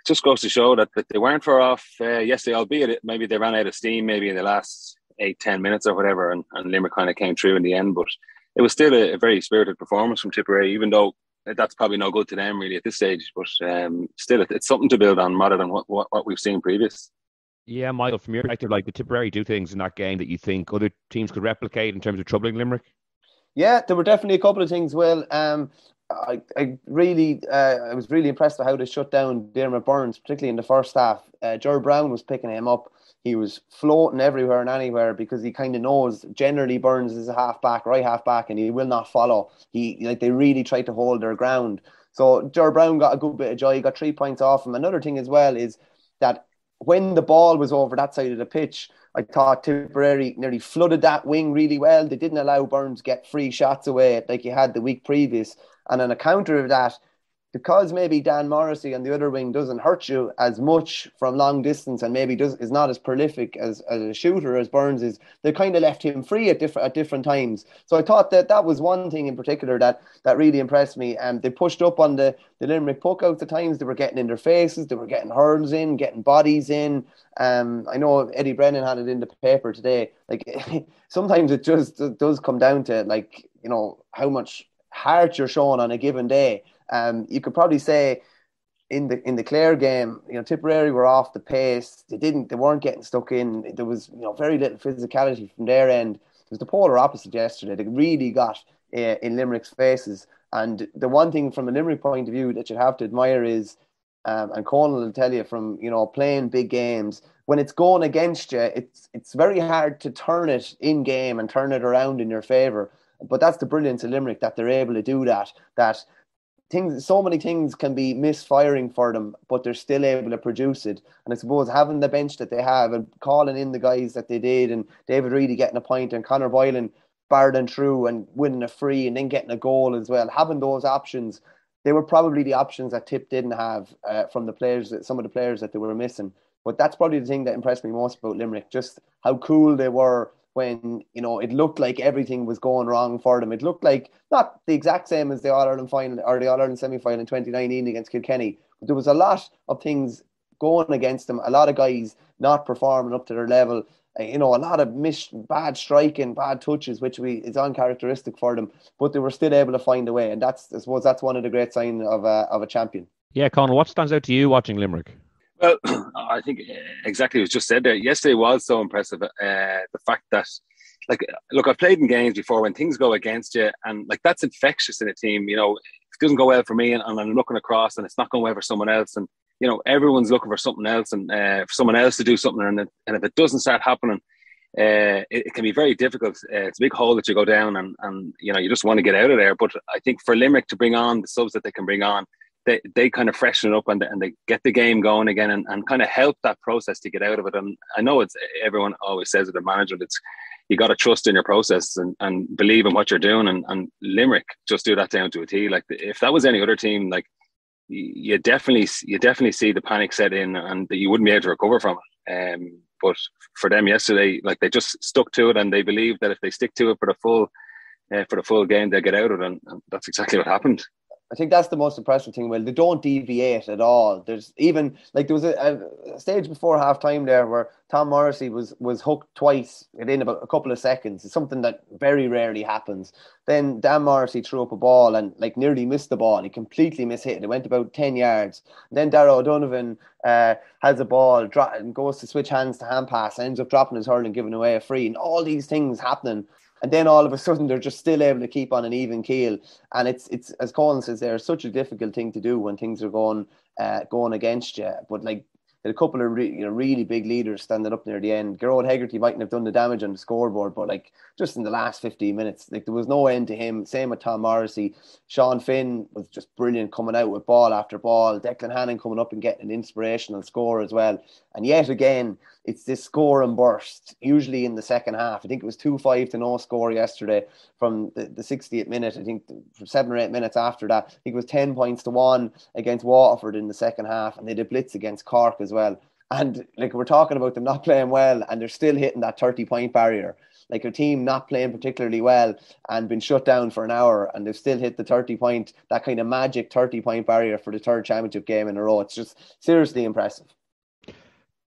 It just goes to show that, that they weren't far off uh, yesterday, albeit it, maybe they ran out of steam maybe in the last eight, ten minutes or whatever, and, and Limerick kind of came through in the end. But it was still a, a very spirited performance from Tipperary, even though that's probably no good to them really at this stage. But um, still, it's something to build on rather than what, what, what we've seen previous. Yeah, Michael, from your perspective, like the Tipperary do things in that game that you think other teams could replicate in terms of troubling Limerick? Yeah, there were definitely a couple of things. Well, um, I, I really, uh, I was really impressed with how they shut down Diarmaid Byrnes, particularly in the first half. Uh, Ger Brown was picking him up. He was floating everywhere and anywhere because he kind of knows generally Byrnes is a half back, right half back, and he will not follow. He like they really tried to hold their ground. So Ger Brown got a good bit of joy. He got three points off him. Another thing as well is that when the ball was over that side of the pitch, I thought Tipperary nearly flooded that wing really well. They didn't allow Byrnes get free shots away like he had the week previous. And on a counter of that, because maybe Dan Morrissey on the other wing doesn't hurt you as much from long distance and maybe does is not as prolific as, as a shooter as Byrnes is, they kind of left him free at different at different times. So I thought that that was one thing in particular that that really impressed me. And um, they pushed up on the the Limerick puck out at times. They were getting in their faces. They were getting hurls in, getting bodies in. Um, I know Eddie Brennan had it in the paper today. Like sometimes it just does come down to like you know how much heart you're showing on a given day. Um, you could probably say in the in the Clare game, you know, Tipperary were off the pace. They didn't, they weren't getting stuck in. There was, you know, very little physicality from their end. It was the polar opposite yesterday. They really got uh, in Limerick's faces. And the one thing from a Limerick point of view that you have to admire is, um, and Conal will tell you from you know playing big games, when it's going against you, it's it's very hard to turn it in game and turn it around in your favour. But that's the brilliance of Limerick that they're able to do that. That things, so many things can be misfiring for them, but they're still able to produce it. And I suppose having the bench that they have and calling in the guys that they did, and David Reidy getting a point, and Conor Boylan barring through and winning a free, and then getting a goal as well. Having those options, they were probably the options that Tip didn't have uh, from the players, that some of the players that they were missing. But that's probably the thing that impressed me most about Limerick, just how cool they were when you know it looked like everything was going wrong for them. It looked like not the exact same as the All Ireland final or the All Ireland semi final in 2019 against Kilkenny, but there was a lot of things going against them. A lot of guys not performing up to their level. Uh, you know, a lot of miss, bad striking, bad touches, which we is uncharacteristic for them. But they were still able to find a way, and that's I suppose that's one of the great signs of a of a champion. Yeah, Conal, what stands out to you watching Limerick? Well, I think exactly what was just said there. Yesterday was so impressive. Uh, the fact that, like, look, I've played in games before when things go against you, and like that's infectious in a team. You know, it doesn't go well for me, and, and I'm looking across, and it's not going well for someone else, and you know, everyone's looking for something else, and uh, for someone else to do something, and, and if it doesn't start happening, uh, it, it, can be very difficult. Uh, it's a big hole that you go down, and and you know, you just want to get out of there. But I think for Limerick to bring on the subs that they can bring on they, they kind of freshen it up and, and they get the game going again and, and kind of help that process to get out of it. And I know it's everyone always says it, the manager, it's you got to trust in your process and, and believe in what you're doing. And, and Limerick just do that down to a T. Like if that was any other team, like you definitely you definitely see the panic set in and that you wouldn't be able to recover from it. Um, but for them yesterday, like they just stuck to it and they believed that if they stick to it for the full uh, for the full game, they'll get out of it. And, and that's exactly what happened. I think that's the most impressive thing. Well, they don't deviate at all. There's even like there was a, a stage before half time there where Tom Morrissey was was hooked twice within about a couple of seconds. It's something that very rarely happens. Then Dan Morrissey threw up a ball and like nearly missed the ball. He completely mishit it. It went about ten yards. Then Darragh O'Donovan uh, has a ball drop, and goes to switch hands to hand pass, ends up dropping his hurl and giving away a free. And all these things happening and then all of a sudden they're just still able to keep on an even keel. And it's it's as Conal says, there, such a difficult thing to do when things are going uh, going against you. But like a couple of re- you know really big leaders standing up near the end. Gearóid Hegarty mightn't have done the damage on the scoreboard, but like just in the last 15 minutes, like there was no end to him. Same with Tom Morrissey. Sean Finn was just brilliant coming out with ball after ball. Declan Hannon coming up and getting an inspirational score as well. And yet again, it's this score and burst, usually in the second half. I think it was 2 5 to no score yesterday from the, the 60th minute. I think from seven or eight minutes after that, I think it was 10 points to one against Waterford in the second half. And they did blitz against Cork as well. And like we're talking about them not playing well, and they're still hitting that 30 point barrier like a team not playing particularly well and been shut down for an hour and they've still hit the 30 point, that kind of magic 30 point barrier for the third championship game in a row. It's just seriously impressive.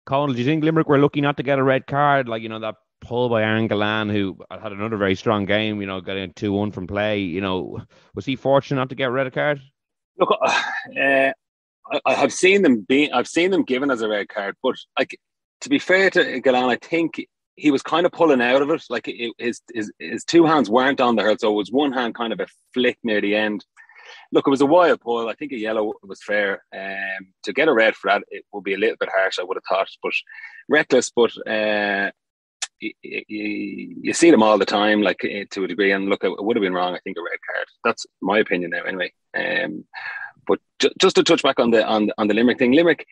Conal, do you think Limerick were looking not to get a red card? Like, you know, that pull by Aaron Gillane, who had another very strong game, you know, getting 2 1 from play. You know, was he fortunate not to get a red card? Look, uh, I, I, have seen them being, I've seen them given as a red card, but like to be fair to Gillane, I think he was kind of pulling out of it. Like it, his, his his two hands weren't on the hurt, so it was one hand kind of a flick near the end. Look, it was a wild pull. I think a yellow was fair. Um, to get a red for that, it would be a little bit harsh. I would have thought, but reckless. But uh, you, you, you, see them all the time, like eh, to a degree. And look, it would have been wrong. I think a red card. That's my opinion now, anyway. Um, but ju- just to touch back on the on on the Limerick thing, Limerick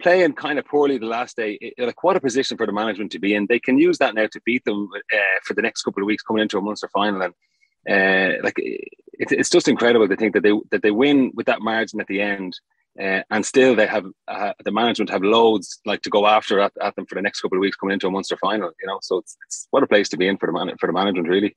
playing kind of poorly the last day. It, like what a position for the management to be in. They can use that now to beat them uh, for the next couple of weeks coming into a Munster final. And uh, like it, it's just incredible to think that they that they win with that margin at the end. Uh, and still, they have uh, the management have loads like to go after at, at, them for the next couple of weeks coming into a Munster final. You know, so it's, it's what a place to be in for the man for the management, really.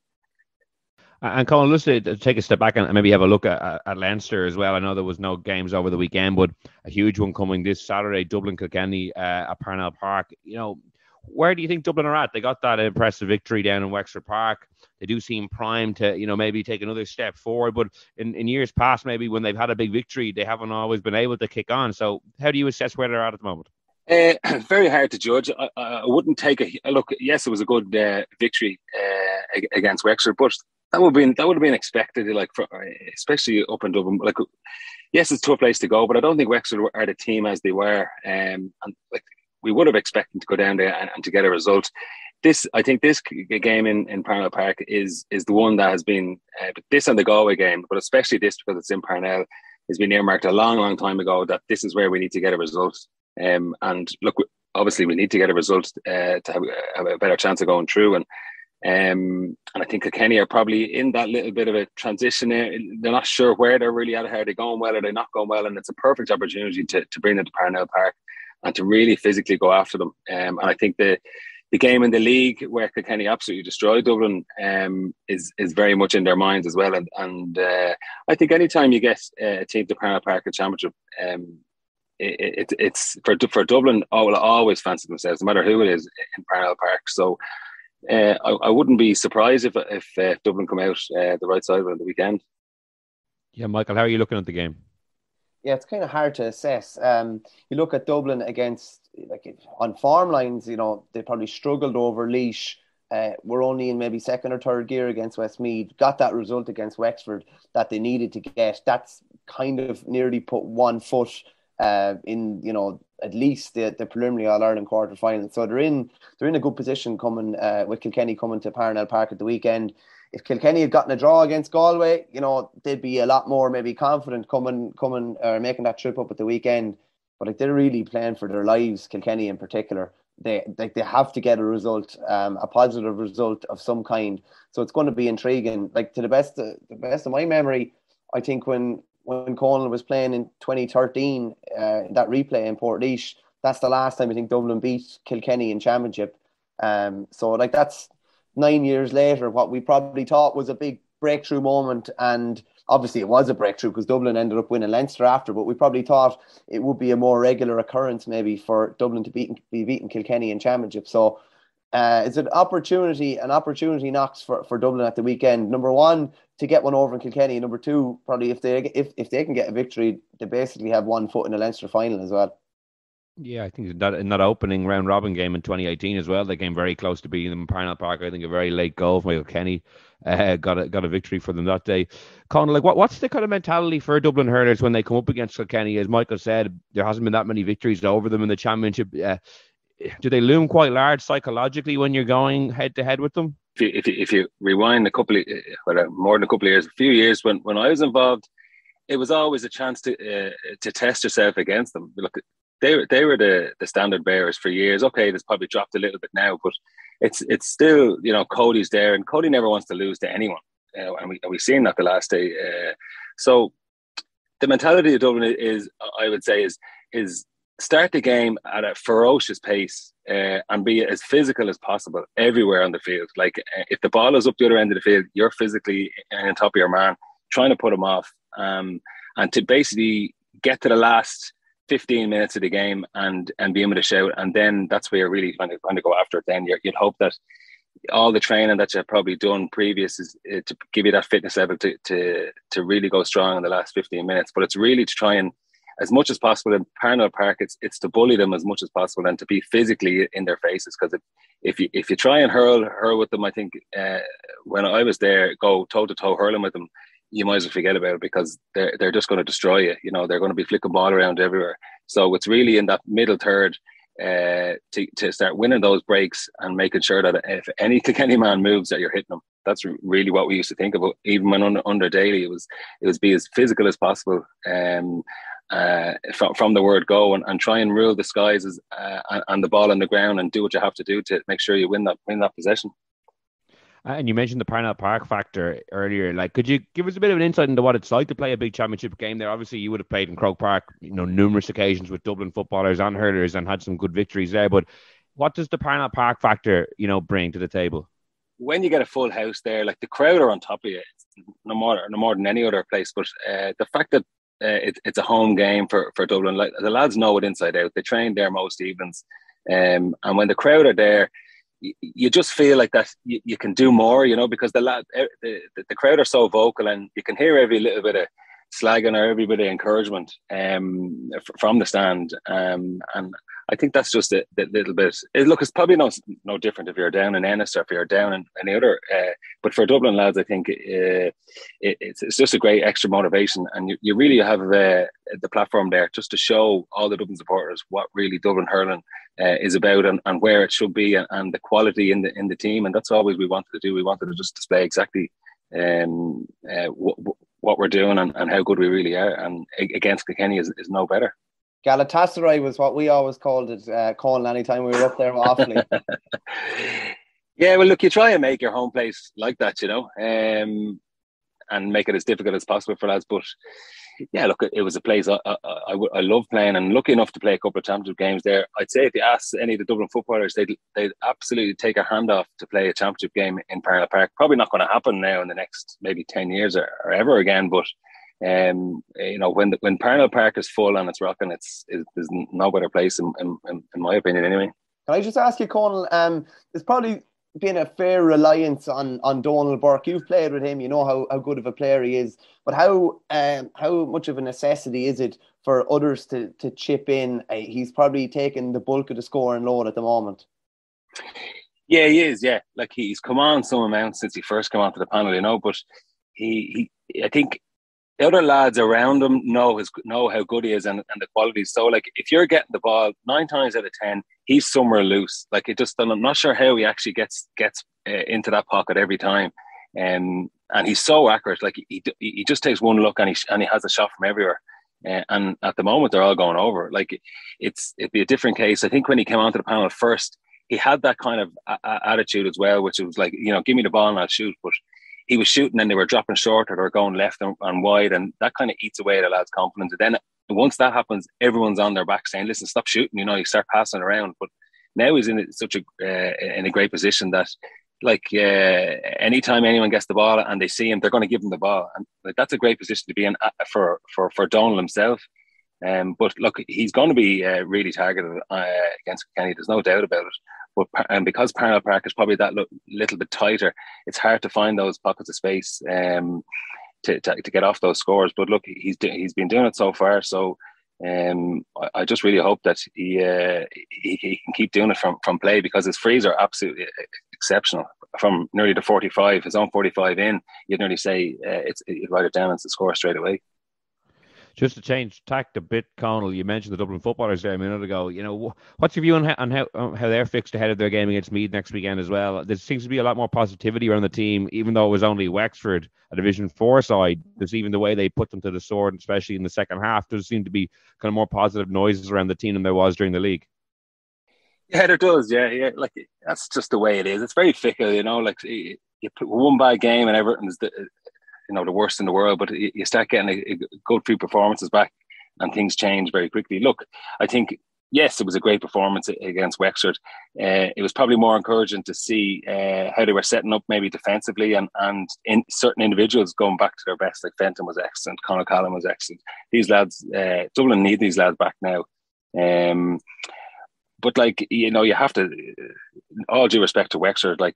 And Conal, let's take a step back and maybe have a look at, at Leinster as well. I know there was no games over the weekend, but a huge one coming this Saturday, Dublin Kilkenny uh, at Parnell Park. You know, where do you think Dublin are at? They got that impressive victory down in Wexford Park. They do seem primed to, you know, maybe take another step forward. But in, in years past, maybe when they've had a big victory, they haven't always been able to kick on. So, how do you assess where they're at at the moment? Uh, very hard to judge. I, I, wouldn't take a look. Yes, it was a good uh, victory uh, against Wexford, but that would have been that would have been expected, like for, especially up in Dublin. Like, yes, it's a tough place to go, but I don't think Wexford are the team as they were. Um, and like we would have expected to go down there and, and, to get a result. This, I think, this game in in Parnell Park is is the one that has been uh, this and the Galway game, but especially this because it's in Parnell, has been earmarked a long, long time ago that this is where we need to get a result. Um, and look, obviously, we need to get a result uh, to have, have a better chance of going through. And um, and I think Kilkenny are probably in that little bit of a transition. They're not sure where they're really at. Are they going well? Are they not going well? And it's a perfect opportunity to, to bring them to Parnell Park and to really physically go after them. Um, and I think the the game in the league where Kilkenny absolutely destroyed Dublin um, is is very much in their minds as well. And, and uh, I think anytime you get uh, a team to Parnell Park a championship, um, it, it, it's for for Dublin. I will always fancy themselves, no matter who it is in Parnell Park. So uh, I, I, wouldn't be surprised if if uh, Dublin come out uh, the right side of it on the weekend. Yeah, Michael, how are you looking at the game? Yeah, it's kind of hard to assess. Um, you look at Dublin against like on farm lines, you know they probably struggled over Laois. Uh, we're only in maybe second or third gear against Westmeath. Got that result against Wexford that they needed to get. That's kind of nearly put one foot uh, in you know at least the, the preliminary All Ireland quarter final. So they're in they're in a good position coming uh, with Kilkenny coming to Parnell Park at the weekend. If Kilkenny had gotten a draw against Galway, you know they'd be a lot more maybe confident coming coming or making that trip up at the weekend. But like they're really playing for their lives, Kilkenny in particular. They like they have to get a result, um, a positive result of some kind. So it's going to be intriguing. Like to the best, the best of my memory, I think when when Conal was playing in 2013, uh, that replay in Portlaoise, that's the last time I think Dublin beat Kilkenny in championship. Um, so like that's nine years later, what we probably thought was a big breakthrough moment, and obviously it was a breakthrough because Dublin ended up winning Leinster after. But we probably thought it would be a more regular occurrence maybe for Dublin to beat be beating Kilkenny in championship. So uh, it's an opportunity, an opportunity knocks for, for Dublin at the weekend. Number one, to get one over in Kilkenny. Number two, probably if they if, if they can get a victory, they basically have one foot in the Leinster final as well. Yeah, I think that in that opening round robin game in 2018 as well, they came very close to beating them in Parnell Park. I think a very late goal from Michael Kenny uh, got a got a victory for them that day. Conor, like what, what's the kind of mentality for Dublin hurlers when they come up against Kilkenny? As Michael said, there hasn't been that many victories over them in the championship. Uh, do they loom quite large psychologically when you're going head to head with them? If you, if you, if you rewind a couple of well, more than a couple of years, a few years when, when I was involved, it was always a chance to uh, to test yourself against them. Look, they they were the, the standard bearers for years. Okay, it's probably dropped a little bit now, but it's it's still you know Cody's there, and Cody never wants to lose to anyone, uh, and we we've seen that the last day. Uh, so the mentality of Dublin is, I would say, is is start the game at a ferocious pace uh, and be as physical as possible everywhere on the field. Like uh, if the ball is up the other end of the field, you're physically on top of your man, trying to put him off, um, and to basically get to the last 15 minutes of the game and and be able to shout, and then that's where you're really going to, going to go after it. Then you would hope that all the training that you've probably done previous is uh, to give you that fitness level to, to to really go strong in the last 15 minutes. But it's really to try and as much as possible in Parnell Park, it's it's to bully them as much as possible and to be physically in their faces. Because if, if you if you try and hurl hurl with them, I think uh, when I was there, go toe to toe hurling with them, you might as well forget about it because they're they're just going to destroy you. You know, they're going to be flicking ball around everywhere. So it's really in that middle third uh, to, to start winning those breaks and making sure that if any any man moves that you're hitting them. That's really what we used to think about. Even when under, under Daly, it was it was be as physical as possible. Um, uh, from, from the word go and, and try and rule the skies as, uh, and the ball on the ground and do what you have to do to make sure you win that win that possession. Uh, and you mentioned the Parnell Park factor earlier. Like, could you give us a bit of an insight into what it's like to play a big championship game there? Obviously, you would have played in Croke Park, you know, numerous occasions with Dublin footballers and hurlers and had some good victories there. But what does the Parnell Park factor, you know, bring to the table? When you get a full house there, like the crowd are on top of you, no more no more than any other place. But uh, the fact that uh, it, it's a home game for, for Dublin. Like the lads know it inside out. They train there most evenings, um, and when the crowd are there, you, just feel like that you, you, can do more. You know, because the, the, the crowd are so vocal, and you can hear every little bit of slagging or every bit of encouragement um, from the stand. Um, and I think that's just a, a little bit. It, look, it's probably no no different if you're down in Ennis or if you're down in any other. Uh, but for Dublin lads, I think uh, it, it's, it's just a great extra motivation, and you, you really have uh, the platform there just to show all the Dublin supporters what really Dublin hurling uh, is about and, and where it should be, and, and the quality in the in the team. And that's always we wanted to do. We wanted to just display exactly um, uh, what, what we're doing and, and how good we really are. And against Kilkenny is, is no better. Galatasaray was what we always called it, uh, calling anytime we were up there awfully. yeah, well, look, you try and make your home place like that, you know, um, and make it as difficult as possible for lads. But yeah, look, it was a place I, I, I, I love playing and lucky enough to play a couple of championship games there. I'd say if you ask any of the Dublin footballers, they'd, they'd absolutely take a hand off to play a championship game in Parnell Park. Probably not going to happen now in the next maybe 10 years or, or ever again, but um, you know, when the, when Parnell Park is full and it's rocking, it's, it, there's no better place in, in, in, my opinion, anyway. Can I just ask you, Conal? Um, there's probably been a fair reliance on on Donal Burke. You've played with him, you know how, how good of a player he is. But how um, how much of a necessity is it for others to to chip in? Uh, he's probably taking the bulk of the scoring load at the moment. Yeah, he is. Yeah, like he's come on some amount since he first came onto the panel, you know. But he, he I think the other lads around him know his know how good he is and, and the qualities. So like if you're getting the ball nine times out of ten, he's somewhere loose. Like it just I'm not sure how he actually gets gets uh, into that pocket every time. Um, and he's so accurate. Like he he just takes one look and he and he has a shot from everywhere. Uh, and at the moment they're all going over. Like it's it'd be a different case. I think when he came onto the panel first, he had that kind of a- attitude as well, which was like you know, give me the ball and I'll shoot. But he was shooting and they were dropping short or they were going left and, and wide, and that kind of eats away at a lad's confidence. And then once that happens, everyone's on their back saying, "Listen, stop shooting." You know, you start passing around. But now he's in such a uh, in a great position that, like, uh, anytime anyone gets the ball and they see him, they're going to give him the ball, and like, that's a great position to be in uh, for for for Donal himself. Um, but look, he's going to be uh, really targeted uh, against Kenny. There's no doubt about it. But and because Parnell Park is probably that lo- little bit tighter, it's hard to find those pockets of space um, to, to, to get off those scores. But look, he's do- he's been doing it so far. So um, I, just really hope that he, uh, he, he can keep doing it from from play because his frees are absolutely exceptional. From nearly to forty five, his own forty five in, you'd nearly say uh, it's you'd write it down as a score straight away. Just to change tact a bit, Conal, you mentioned the Dublin footballers there a minute ago. You know, what's your view on how, on how, how they're fixed ahead of their game against Meath next weekend as well? There seems to be a lot more positivity around the team, even though it was only Wexford, a Division Four side. There's even the way they put them to the sword, especially in the second half. There seem to be kind of more positive noises around the team than there was during the league. Yeah, there does. Yeah, yeah. Like that's just the way it is. It's very fickle, you know. Like you put one bad game and everything's the, you know the worst in the world, but you start getting a, a good few performances back, and things change very quickly. Look, I think yes, it was a great performance against Wexford. Uh, it was probably more encouraging to see uh, how they were setting up, maybe defensively, and and in certain individuals going back to their best. Like Fenton was excellent, Con O'Callaghan was excellent. These lads, uh, Dublin need these lads back now. Um, but like you know, you have to all due respect to Wexford, like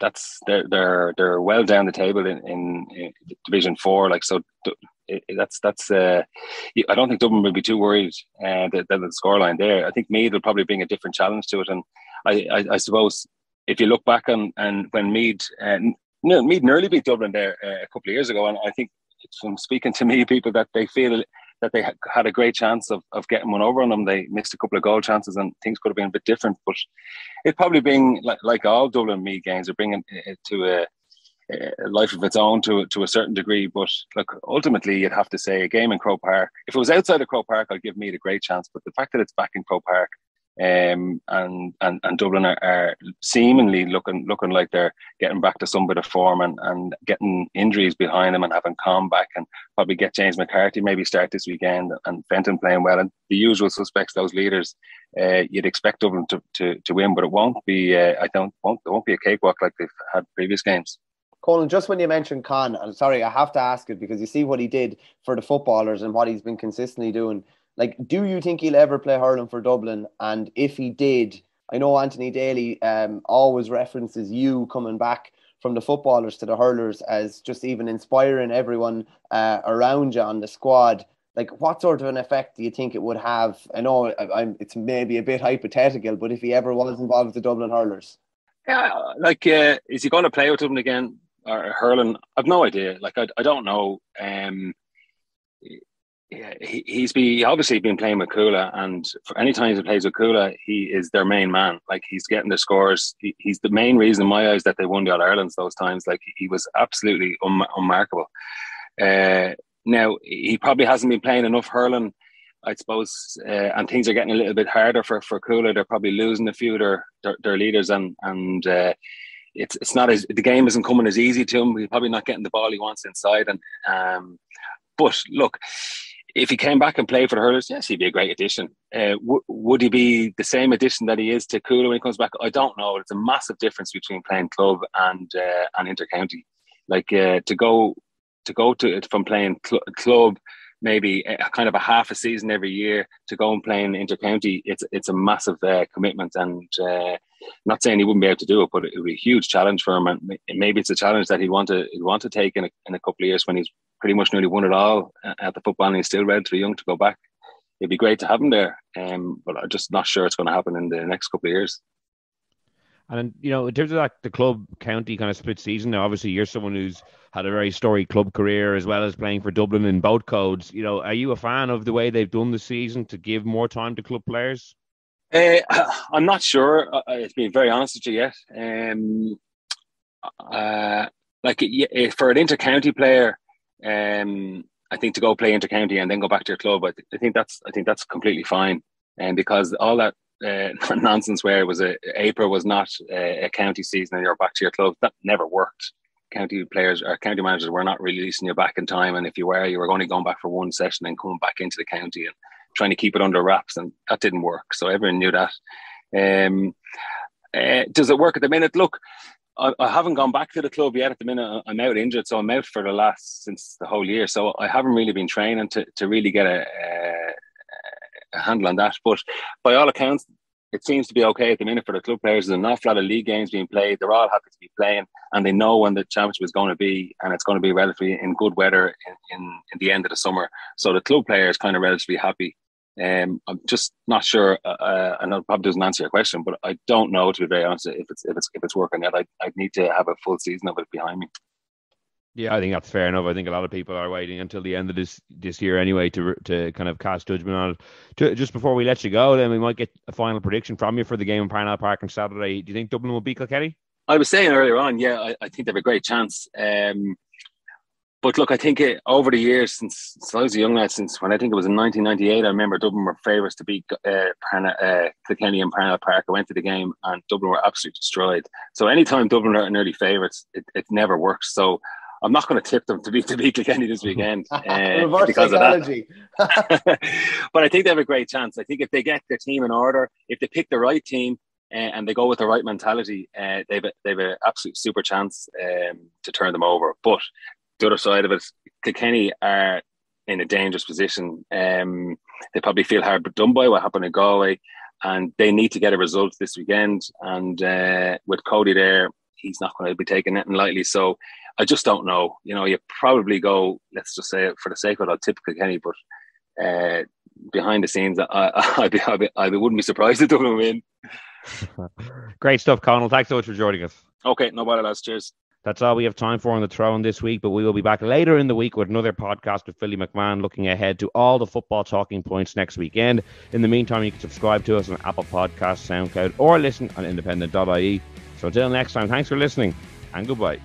that's they're they're they're well down the table in, in, in Division Four. Like so, that's that's. Uh, I don't think Dublin will be too worried uh, that, that the scoreline there. I think Meath will probably bring a different challenge to it, and I, I, I suppose if you look back on and when Meath uh, no, Meath nearly beat Dublin there uh, a couple of years ago, and I think from speaking to me people that they feel that they had a great chance of, of getting one over on them. They missed a couple of goal chances and things could have been a bit different. But it probably being like, like all Dublin Meath games are bringing it to a, a, life of its own to to a certain degree. But look, ultimately, you'd have to say a game in Croke Park. If it was outside of Croke Park, I'd give me a great chance. But the fact that it's back in Croke Park um, and and and Dublin are, are, seemingly looking looking like they're getting back to some bit of form and, and getting injuries behind them and having calm back and probably get James McCarthy maybe start this weekend and Fenton playing well and the usual suspects those leaders uh, you'd expect Dublin to, to, to win but it won't be uh, I don't won't it won't be a cakewalk like they've had previous games. Conal, just when you mentioned Con, I'm sorry, I have to ask it because you see what he did for the footballers and what he's been consistently doing like, do you think he'll ever play hurling for Dublin? And if he did, I know Anthony Daly um, always references you coming back from the footballers to the hurlers as just even inspiring everyone uh, around you on the squad. Like, what sort of an effect do you think it would have? I know I'm, it's maybe a bit hypothetical, but if he ever was involved with the Dublin hurlers, yeah, like, uh, is he going to play with Dublin again or hurling? I've no idea. Like, I, I don't know. Um, yeah, he, he's be obviously been playing with Cuala, and for any times he plays with Cuala, he is their main man. Like he's getting the scores. He, he's the main reason in my eyes that they won the All Irelands those times. Like he was absolutely un, unmarkable. Uh, now he probably hasn't been playing enough hurling, I suppose, uh, and things are getting a little bit harder for for Cuala. They're probably losing a few their their, their leaders, and and uh, it's it's not as the game isn't coming as easy to him. He's probably not getting the ball he wants inside, and um, but look if he came back and played for the Hurlers, yes, he'd be a great addition. Uh, w- would he be the same addition that he is to Cuala when he comes back? I don't know. It's a massive difference between playing club and uh, and intercounty. Like uh, to go to go to it from playing cl- club maybe a, kind of a half a season every year to go and play in intercounty. It's it's a massive uh, commitment, and uh, not saying he wouldn't be able to do it, but it would be a huge challenge for him. And maybe it's a challenge that he want to he want to take in a, in a couple of years when he's pretty much nearly won it all at the football and he's still relatively young to go back. It'd be great to have him there, um, but I'm just not sure it's going to happen in the next couple of years. And you know, in terms of like the club county kind of split season, now obviously you're someone who's had a very storied club career as well as playing for Dublin in both codes. You know, are you a fan of the way they've done the season to give more time to club players? Uh, I'm not sure. Uh, to be very honest with you, yet. Um, uh, like for an inter-county player, um, I think to go play intercounty and then go back to your club, I, th- I think that's I think that's completely fine. And because all that uh, nonsense where it was a April was not a, a county season and you're back to your club, that never worked. County players or county managers were not releasing you back in time, and if you were, you were only going back for one session and coming back into the county and trying to keep it under wraps, and that didn't work. So everyone knew that. Um, uh, does it work at the minute? Look, I, I, haven't gone back to the club yet. At the minute, I'm out injured, so I'm out for the last since the whole year. So I haven't really been training to, to really get a, a, a handle on that. But by all accounts, it seems to be okay at the minute for the club players. There's an awful lot of league games being played. They're all happy to be playing, and they know when the championship is going to be, and it's going to be relatively in good weather in, in, in the end of the summer. So the club players kind of relatively happy. Um, I'm just not sure. Uh, uh I know it probably doesn't answer your question, but I don't know to be very honest if it's if it's if it's working yet. I I need to have a full season of it behind me. Yeah, I think that's fair enough. I think a lot of people are waiting until the end of this this year anyway to to kind of cast judgment on it. To, just before we let you go, then we might get a final prediction from you for the game in Parnell Park on Saturday. Do you think Dublin will beat Kilkenny? I was saying earlier on, yeah, I, I think they have a great chance. Um, but look, I think it, over the years since, since, I was a young lad, since when I think it was in 1998, I remember Dublin were favourites to beat uh, Parna, uh, Kilkenny and Parnell Park. I went to the game and Dublin were absolutely destroyed. So anytime Dublin are an early favourites, it, it never works. So I'm not going to tip them to beat to beat Kilkenny this weekend uh, because psychology. of that. but I think they have a great chance. I think if they get their team in order, if they pick the right team, uh, and they go with the right mentality, uh, they've they've an absolute super chance um, to turn them over. But the other side of it, Kilkenny are in a dangerous position. Um, they probably feel hard but done by what happened in Galway. and they need to get a result this weekend. And uh, with Cody there, he's not going to be taking it lightly. So I just don't know. You know, you probably go. Let's just say it for the sake of it, I'll tip Kilkenny, but uh, behind the scenes, I, I, I'd be, I'd be, I wouldn't be surprised if Dublin win. Great stuff, Conal. Thanks so much for joining us. Okay, no bother, lads. Cheers. That's all we have time for on the Throw In this week, but we will be back later in the week with another podcast with Philly McMahon looking ahead to all the football talking points next weekend. In the meantime, you can subscribe to us on Apple Podcasts, SoundCloud, or listen on independent.ie. So until next time, thanks for listening and goodbye.